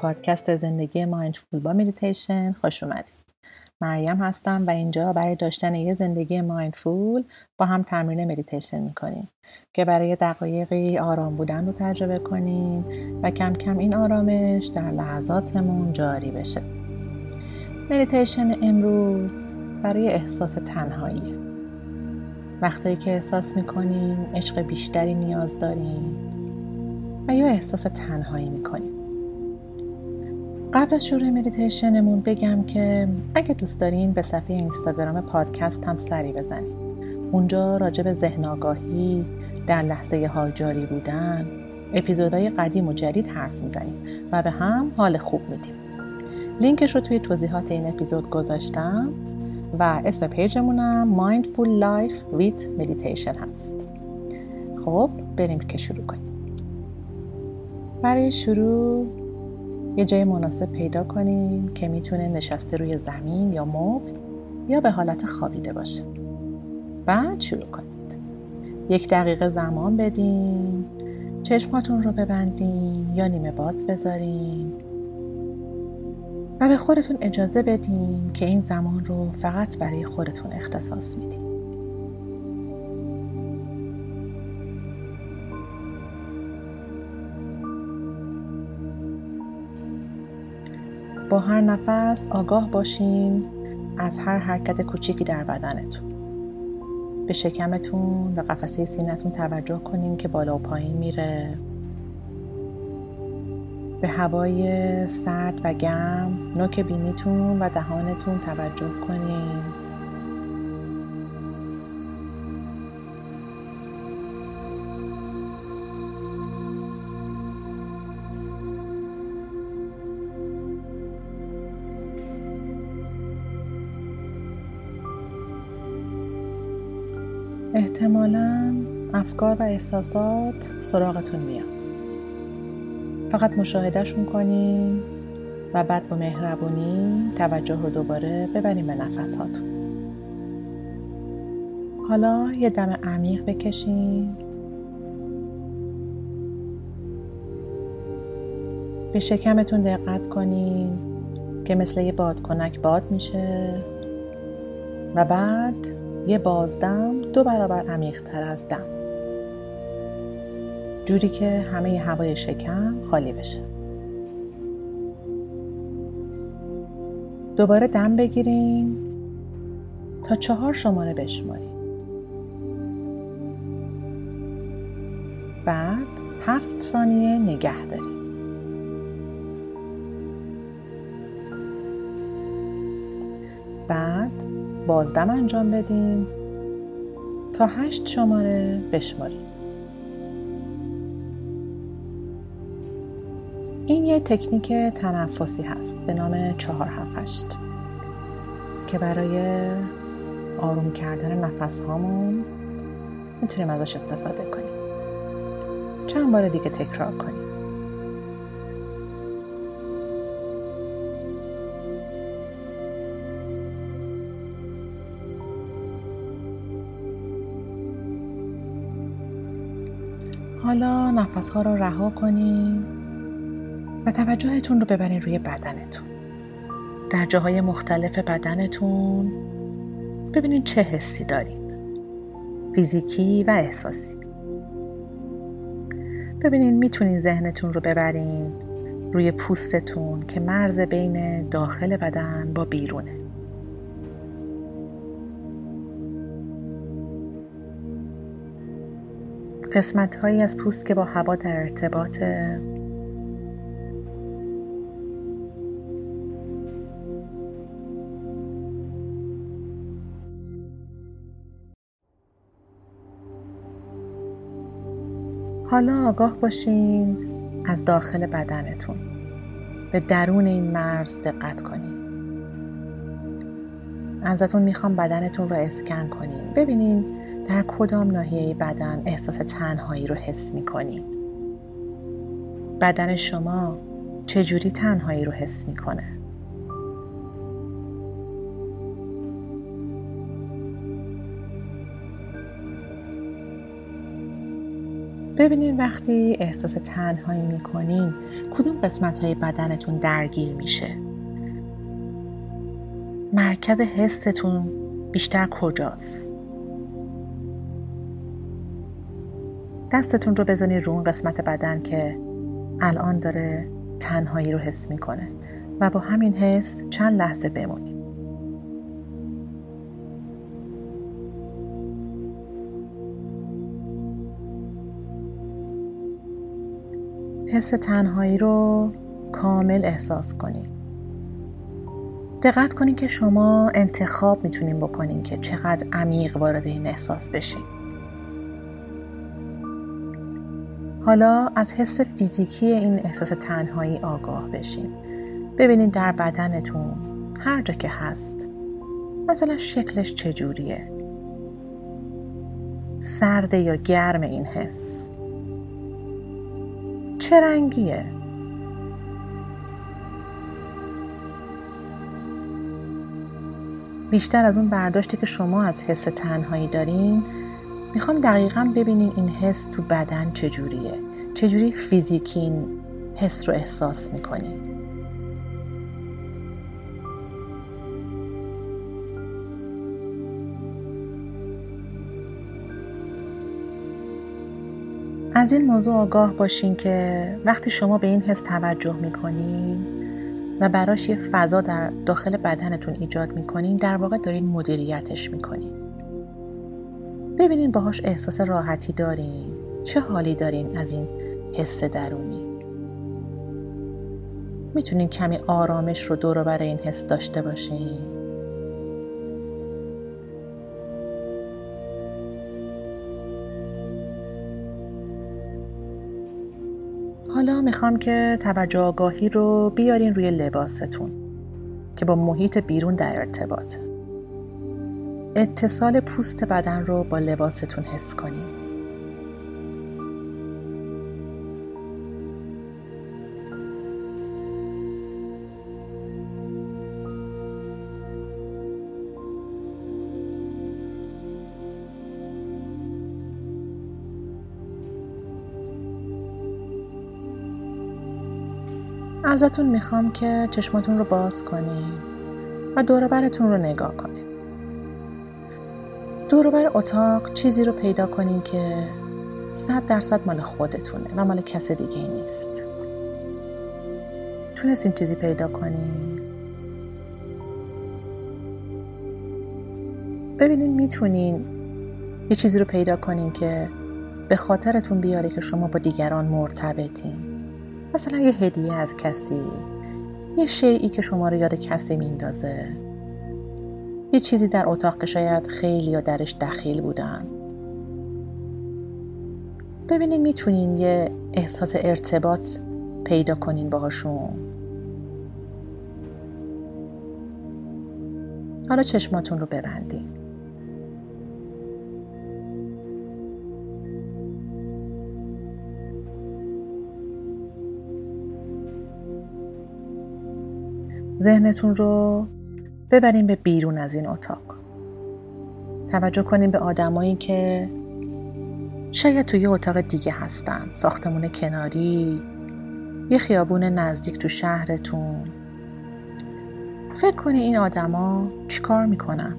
پادکست زندگی mindful با مدیتیشن خوش اومدید. مریم هستم و اینجا برای داشتن یه زندگی mindful با هم تمرین مدیتیشن می‌کنیم که برای دقایقی آرام بودن رو تجربه کنیم و کم کم این آرامش در لحظاتمون جاری بشه. مدیتیشن امروز برای احساس تنهایی وقتی که احساس می‌کنیم عشق بیشتری نیاز داریم و یا احساس تنهایی می‌کنیم قبل از شروع مدیتیشنمون بگم که اگه دوست دارین به صفحه اینستاگرام پادکست هم سری بزنید اونجا راجع به ذهن آگاهی در لحظه حال جاری بودن اپیزودهای قدیم و جدید حرف می‌زنیم و به هم حال خوب میدیم. لینکش رو توی توضیحات این اپیزود گذاشتم و اسم پیجمونم Mindful Life with Meditation هست. خب بریم که شروع کنیم. برای شروع یه جای مناسب پیدا کنین که می‌تونه نشسته روی زمین یا مبل یا به حالت خوابیده باشه. بعد شروع کنید. یک دقیقه زمان بدین چشماتون رو ببندین یا نیمه باز بذارین و به خودتون اجازه بدین که این زمان رو فقط برای خودتون اختصاص میدین. با هر نفس آگاه باشین از هر حرکت کوچیکی در بدنتون. به شکمتون و قفسه سینتون توجه کنین که بالا و پایین میره. به هوای سرد و گرم نوک بینیتون و دهانتون توجه کنین. احتمالا افکار و احساسات سراغتون میاد. فقط مشاهدهشون کنیم و بعد با مهربونی توجه رو دوباره ببریم به نفساتون. حالا یه دم عمیق بکشین. به شکمتون دقت کنین که مثل یه بادکنک باد میشه. و بعد یه بازدم دو برابر عمیقتر از دم. جوری که همه هوای شکم خالی بشه. دوباره دم بگیریم تا چهار شماره بشماریم. بعد هفت ثانیه نگه داریم. بعد بازدم انجام بدیم تا هشت شماره بشماریم این یه تکنیک تنفسی هست به نام چهار هفت که برای آروم کردن نفس هامون می‌تونیم ازش استفاده کنیم. چند بار دیگه تکرار کنیم. حالا نفس ها رو رها کنید و توجهتون رو ببرین روی بدنتون. در جاهای مختلف بدنتون ببینین چه حسی دارین. فیزیکی و احساسی. ببینین می‌تونین ذهنتون رو ببرین روی پوستتون که مرز بین داخل بدن با بیرونه. قسمت هایی از پوست که با هوا در ارتباطه حالا آگاه باشین از داخل بدنتون. به درون این مرز دقت کنین. ازتون می‌خوام بدنتون رو اسکن کنین. ببینین در کدام ناحیه بدن احساس تنهایی رو حس می‌کنین بدن شما چجوری تنهایی رو حس می‌کنه؟ ببینید وقتی احساس تنهایی می‌کنین کدوم قسمت های بدنتون درگیر میشه؟ مرکز حستون بیشتر کجاست؟ دستتون رو بزنید رو اون قسمت بدن که الان داره تنهایی رو حس می‌کنه. و با همین حس چند لحظه بمونید. حس تنهایی رو کامل احساس کنید. دقت کنید که شما انتخاب می‌تونین بکنین که چقدر عمیق وارد این احساس بشین حالا از حس فیزیکی این احساس تنهایی آگاه بشین. ببینید در بدنتون هر جا که هست مثلا شکلش چجوریه. سرد یا گرم این حس. چه رنگیه؟ بیشتر از اون برداشتی که شما از حس تنهایی دارین می‌خوام دقیقا ببینین این حس تو بدن چجوریه. چجوری فیزیکی این حس رو احساس می‌کنین از این موضوع آگاه باشین که وقتی شما به این حس توجه می‌کنین و براش یه فضا در داخل بدنتون ایجاد می‌کنین در واقع دارین مدیریتش می‌کنین. ببینین باهاش احساس راحتی دارین. چه حالی دارین از این حس درونی؟ می‌تونین کمی آرامش رو دور برای این حس داشته باشین. حالا می‌خوام که توجه آگاهی رو بیارین روی لباستون که با محیط بیرون در ارتباطه. اتصال پوست بدن رو با لباستون حس کنید ازتون می‌خوام که چشماتون رو باز کنید و دوروبرتون رو نگاه کنید دوروبر اتاق چیزی رو پیدا کنین که صد درصد مال خودتونه و مال کس دیگه ای نیست. تونستین چیزی پیدا کنین ببینین می‌تونین یه چیزی رو پیدا کنین که به خاطرتون بیاره که شما با دیگران مرتبطین. مثلا یه هدیه از کسی یه شیعی که شما رو یاد کسی میندازه. یه چیزی در اتاق که شاید خیلی یا درش دخیل بودن. ببینین می‌تونین یه احساس ارتباط پیدا کنین باهاشون. حالا چشماتون رو ببندین ذهنتون رو ببرین به بیرون از این اتاق. توجه کنین به آدمایی که شاید توی اتاق دیگه هستن. ساختمون کناری یه خیابون نزدیک تو شهرتون. فکر کنین این آدما چیکار می‌کنن؟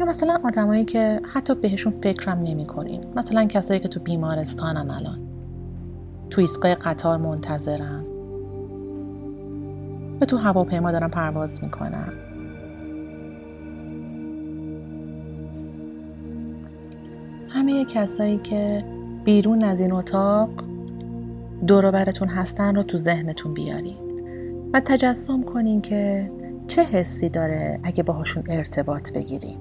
یا مثلا آدمایی که حتی بهشون فکرم نمی‌کنین. مثلا کسایی که تو بیمارستانن الان. تو ایستگاه قطار منتظرن. و تو هواپیما دارم پرواز می‌کنم. همه کسایی که بیرون از این اتاق دوروبرتون هستن رو تو ذهنتون بیارین و تجسم کنین که چه حسی داره اگه باهاشون ارتباط بگیرین.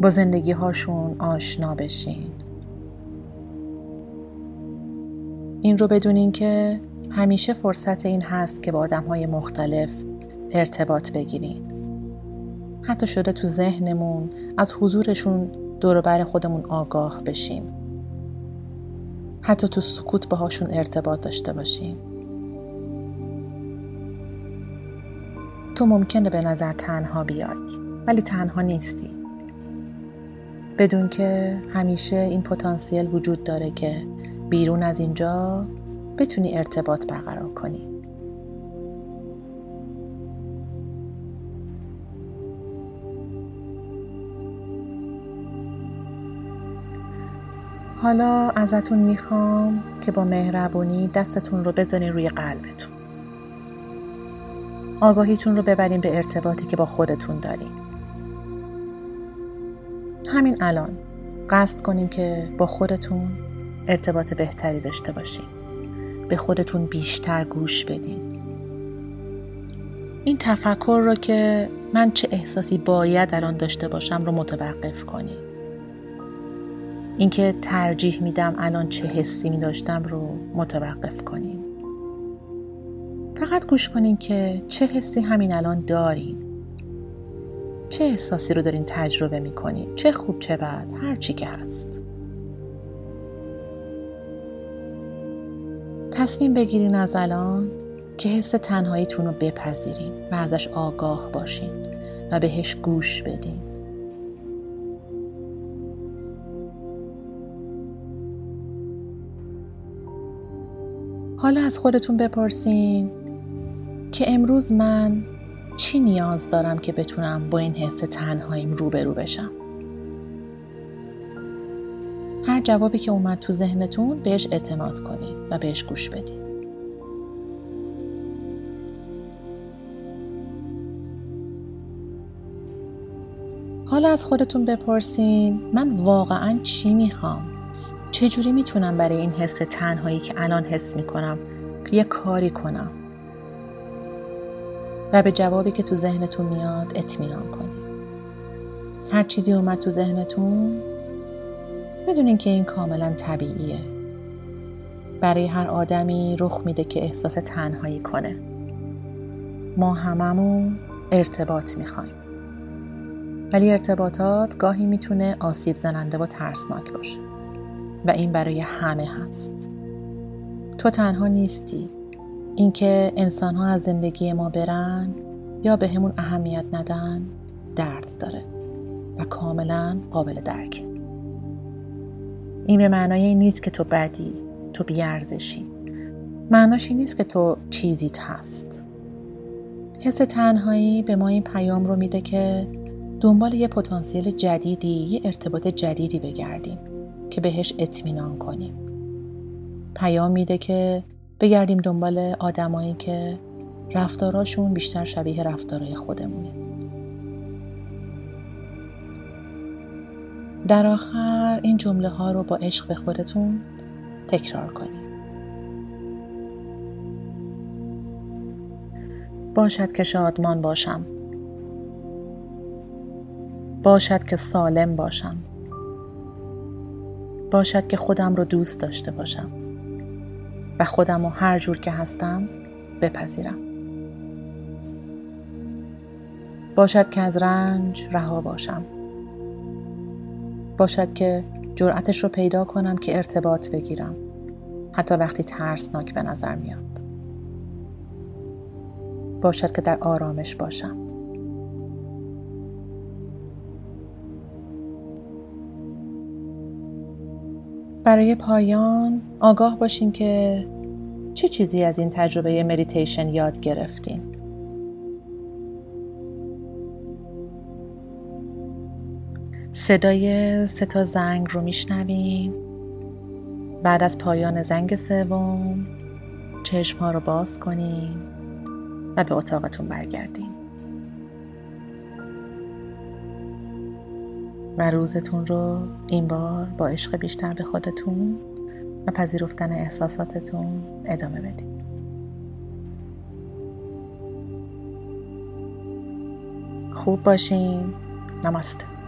با زندگی هاشون آشنا بشین. این رو بدونین که همیشه فرصت این هست که با آدم های مختلف ارتباط بگیرین. حتی شده تو ذهنمون از حضورشون دور خودمون آگاه بشیم. حتی تو سکوت باهاشون ارتباط داشته باشیم. تو ممکنه به نظر تنها بیای ولی تنها نیستی. بدون که همیشه این پتانسیل وجود داره که بیرون از اینجا بتونی ارتباط برقرار کنی. حالا ازتون می‌خوام که با مهربونی دستتون رو بزنین روی قلبتون. آگاهیتون رو ببرین به ارتباطی که با خودتون دارین. همین الان قصد کنین که با خودتون ارتباط بهتری داشته باشین. به خودتون بیشتر گوش بدین. این تفکر رو که من چه احساسی باید الان داشته باشم رو متوقف کنین. اینکه ترجیح میدم الان چه حسی می داشتم رو متوقف کنین. فقط گوش کنین که چه حسی همین الان دارین. چه احساسی رو دارین تجربه می‌کنین. چه خوب چه بد. هر چی که هست. تصمیم بگیرین از الان که حس تنهاییتون رو بپذیرین و ازش آگاه باشین و بهش گوش بدین. حالا از خودتون بپرسین که امروز من چی نیاز دارم که بتونم با این حس تنهاییم روبرو بشم؟ جوابی که اومد تو ذهنتون بهش اعتماد کنید و بهش گوش بدید. حالا از خودتون بپرسین من واقعا چی می‌خوام؟ چجوری می‌تونم برای این حس تنهایی که الان حس می‌کنم یه کاری کنم؟ و به جوابی که تو ذهنتون میاد اطمینان کنید. هر چیزی اومد تو ذهنتون بدونین که این کاملا طبیعیه. برای هر آدمی رخ میده که احساس تنهایی کنه. ما هممون ارتباط می‌خوایم. ولی ارتباطات گاهی می‌تونه آسیب زننده و ترسناک باشه. و این برای همه هست. تو تنها نیستی. اینکه انسان ها از زندگی ما برن یا به همون اهمیت ندن درد داره. و کاملا قابل درک این به معنای این نیست که تو بدی تو بیارزشی. معناش این نیست که تو چیزیت هست. حس تنهایی به ما این پیام رو میده که دنبال یه پتانسیل جدیدی یه ارتباط جدیدی بگردیم که بهش اطمینان کنیم. پیام میده که بگردیم دنبال آدمایی که رفتاراشون بیشتر شبیه رفتارهای خودمونه. در آخر این جمله ها رو با عشق به خودتون تکرار کنید. باشد که شادمان باشم. باشد که سالم باشم. باشد که خودم رو دوست داشته باشم و خودم رو هر جور که هستم بپذیرم. باشد که از رنج رها باشم. باشد که جرأتش رو پیدا کنم که ارتباط بگیرم. حتی وقتی ترسناک به نظر میاد. باشد که در آرامش باشم. برای پایان آگاه باشین که چه چیزی از این تجربه مدیتیشن یاد گرفتین؟ صدای سه تا زنگ رو میشنوین بعد از پایان زنگ سوم چشم ها رو باز کنین و به اتاقتون برگردین و روزتون رو این بار با عشق بیشتر به خودتون و پذیرفتن احساساتتون ادامه بدید خوب باشین. نماسته.